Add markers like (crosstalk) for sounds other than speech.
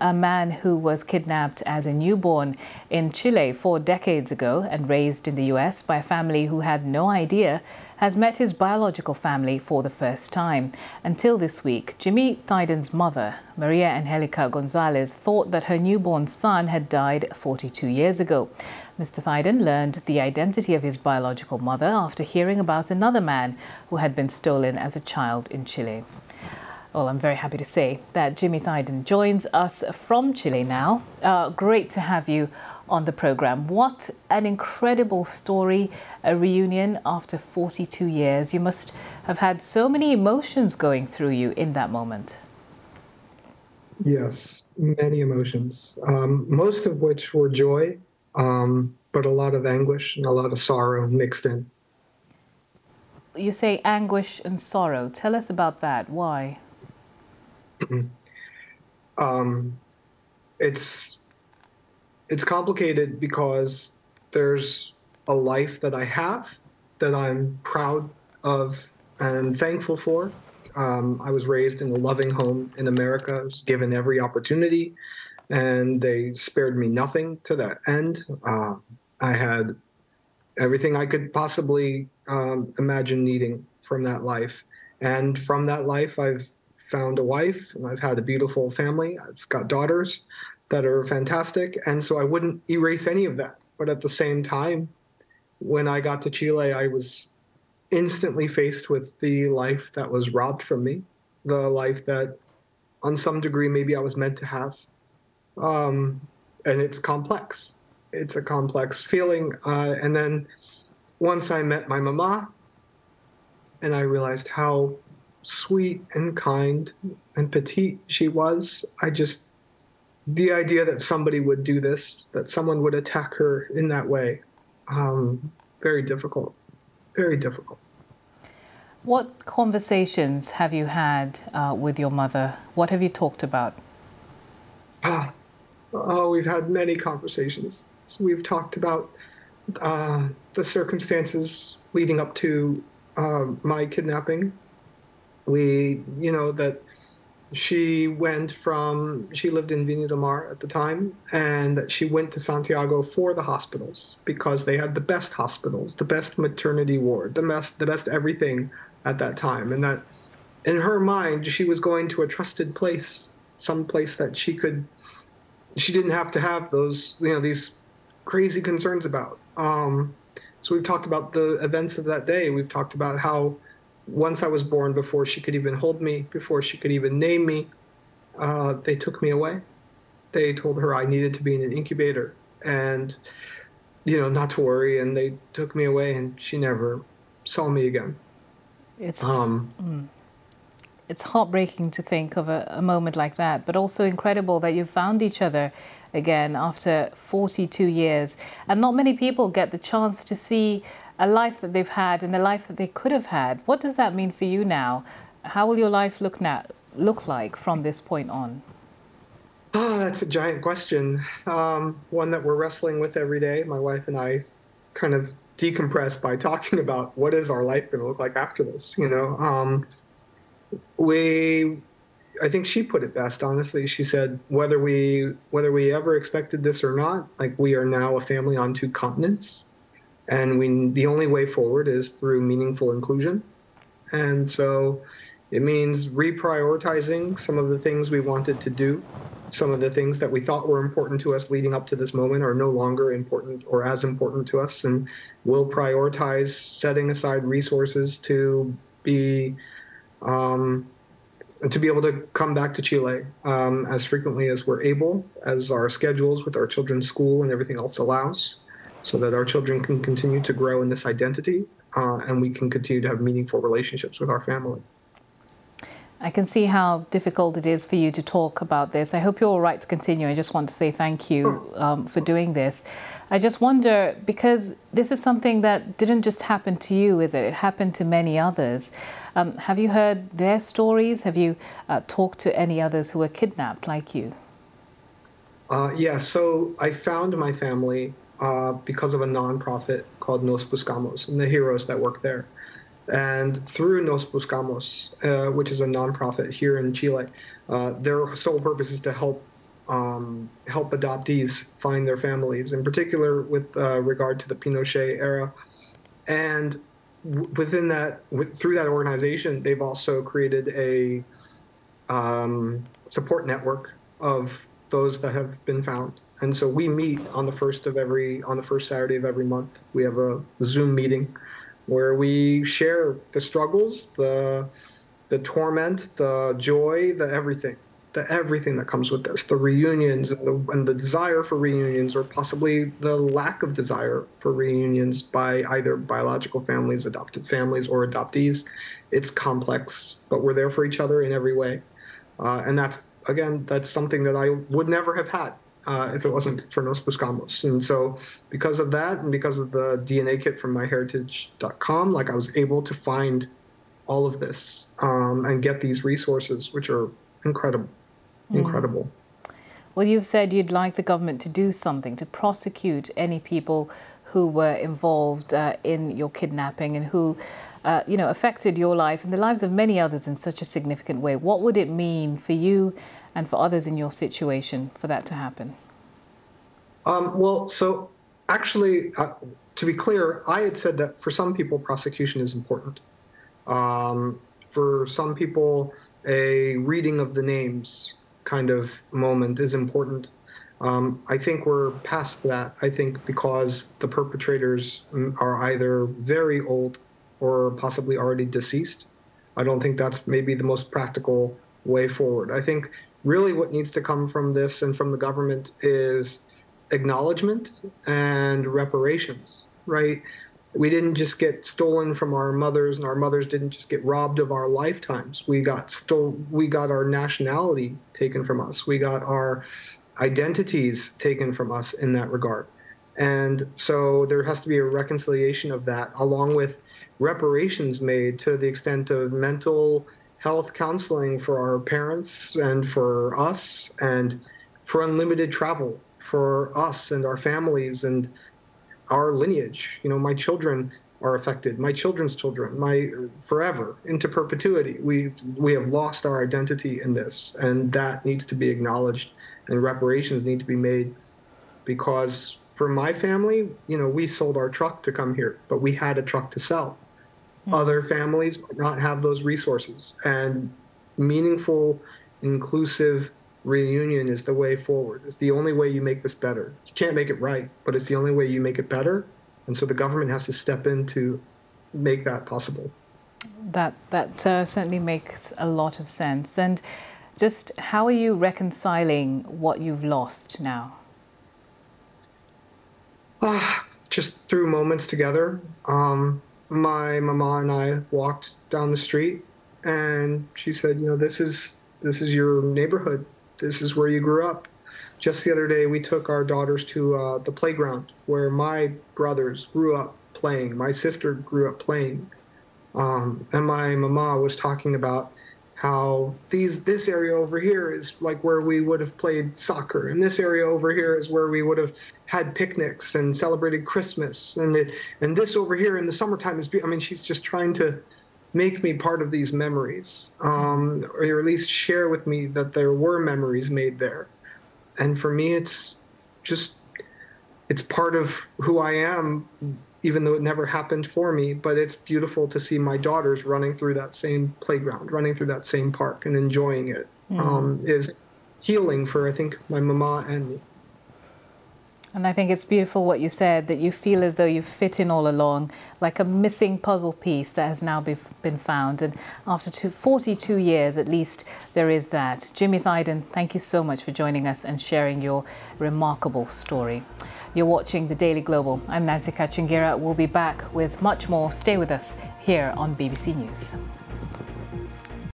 a man who was kidnapped as a newborn in Chile four decades ago and raised in the US by a family who had no idea, has met his biological family for the first time. Until this week, Jimmy Thyden's mother, Maria Angelica Gonzalez, thought that her newborn son had died 42 years ago. Mr. Thaiden learned the identity of his biological mother after hearing about another man who had been stolen as a child in Chile. Well, I'm very happy to say that Jimmy Thyden joins us from Chile now. Uh, great to have you on the program. What an incredible story, a reunion after 42 years. You must have had so many emotions going through you in that moment. Yes, many emotions, um, most of which were joy, um, but a lot of anguish and a lot of sorrow mixed in. You say anguish and sorrow. Tell us about that. Why? Um, it's it's complicated because there's a life that I have that I'm proud of and thankful for. Um, I was raised in a loving home in America. I was given every opportunity, and they spared me nothing to that end. Uh, I had everything I could possibly um, imagine needing from that life. And from that life, I've found a wife and I've had a beautiful family. I've got daughters that are fantastic. And so I wouldn't erase any of that. But at the same time, when I got to Chile, I was instantly faced with the life that was robbed from me, the life that, on some degree, maybe I was meant to have. Um, and it's complex. It's a complex feeling. Uh, and then once I met my mama, and I realized how sweet and kind and petite she was. I just, the idea that somebody would do this, that someone would attack her in that way, um, very difficult, very difficult. What conversations have you had uh, with your mother? What have you talked about? Ah, oh, we've had many conversations. So we've talked about uh, the circumstances leading up to uh, my kidnapping we, you know, that she went from, she lived in Viña del Mar at the time, and that she went to Santiago for the hospitals because they had the best hospitals, the best maternity ward, the best, the best everything at that time. And that in her mind, she was going to a trusted place, some place that she could, she didn't have to have those, you know, these crazy concerns about. Um, so we've talked about the events of that day. We've talked about how once I was born, before she could even hold me, before she could even name me, uh, they took me away. They told her I needed to be in an incubator and, you know, not to worry. And they took me away, and she never saw me again. It's um, mm, it's heartbreaking to think of a, a moment like that, but also incredible that you found each other again after 42 years. And not many people get the chance to see a life that they've had and a life that they could have had. What does that mean for you now? How will your life look now look like from this point on? Oh, that's a giant question. Um, one that we're wrestling with every day. My wife and I kind of decompress by (laughs) talking about what is our life going to look like after this. You know, um, we. I think she put it best. Honestly, she said whether we whether we ever expected this or not, like we are now a family on two continents and we the only way forward is through meaningful inclusion. And so it means reprioritizing some of the things we wanted to do. Some of the things that we thought were important to us leading up to this moment are no longer important or as important to us. And we'll prioritize setting aside resources to be um, to be able to come back to Chile um, as frequently as we're able, as our schedules with our children's school and everything else allows so that our children can continue to grow in this identity uh, and we can continue to have meaningful relationships with our family. I can see how difficult it is for you to talk about this. I hope you're all right to continue. I just want to say thank you um, for doing this. I just wonder because this is something that didn't just happen to you, is it? It happened to many others. Um, have you heard their stories? Have you uh, talked to any others who were kidnapped like you? Uh, yeah, so I found my family uh, because of a nonprofit called Nos Buscamos and the heroes that work there. And through Nos Buscamos, uh, which is a nonprofit here in Chile, uh, their sole purpose is to help um, help adoptees find their families, in particular with uh, regard to the Pinochet era. And within that, through that organization, they've also created a um, support network of those that have been found. And so we meet on the first of every on the first Saturday of every month. We have a Zoom meeting where we share the struggles, the the torment, the joy, the everything, the everything that comes with this, the reunions and the, and the desire for reunions, or possibly the lack of desire for reunions by either biological families, adopted families, or adoptees. It's complex, but we're there for each other in every way, uh, and that's again that's something that I would never have had uh, if it wasn't for Nos Buscamos. And so, because of that, and because of the DNA kit from myheritage.com, like I was able to find all of this um, and get these resources, which are incredible, mm. incredible. Well, you've said you'd like the government to do something to prosecute any people who were involved uh, in your kidnapping and who, uh, you know, affected your life and the lives of many others in such a significant way. What would it mean for you and for others in your situation for that to happen? Um, well, so actually, uh, to be clear, I had said that for some people, prosecution is important. Um, for some people, a reading of the names kind of moment is important. Um, I think we're past that. I think because the perpetrators are either very old or possibly already deceased. I don't think that's maybe the most practical way forward. I think really what needs to come from this and from the government is acknowledgement and reparations, right? We didn't just get stolen from our mothers, and our mothers didn't just get robbed of our lifetimes. We got stole, we got our nationality taken from us. We got our identities taken from us in that regard. And so there has to be a reconciliation of that, along with reparations made to the extent of mental health counseling for our parents and for us, and for unlimited travel for us and our families and our lineage. You know, my children are affected, my children's children, my forever into perpetuity. We we have lost our identity in this, and that needs to be acknowledged, and reparations need to be made, because for my family, you know, we sold our truck to come here, but we had a truck to sell. Other families might not have those resources, and meaningful, inclusive reunion is the way forward. It's the only way you make this better. You can't make it right, but it's the only way you make it better. And so the government has to step in to make that possible. That that uh, certainly makes a lot of sense. And just how are you reconciling what you've lost now? Uh, just through moments together. Um, my mama and I walked down the street, and she said, "You know, this is this is your neighborhood. This is where you grew up." Just the other day, we took our daughters to uh, the playground where my brothers grew up playing. My sister grew up playing, um, and my mama was talking about how these this area over here is like where we would have played soccer and this area over here is where we would have had picnics and celebrated christmas and it, and this over here in the summertime is be- i mean she's just trying to make me part of these memories um, or at least share with me that there were memories made there. And for me it's just it's part of who i am even though it never happened for me. But it's beautiful to see my daughters running through that same playground, running through that same park, and enjoying it. Mm. Um, is healing for I think my mama and me. And I think it's beautiful what you said that you feel as though you fit in all along, like a missing puzzle piece that has now been found. And after two, 42 years, at least, there is that. Jimmy Thyden, thank you so much for joining us and sharing your remarkable story. You're watching the Daily Global. I'm Nancy Kacungira. We'll be back with much more. Stay with us here on BBC News.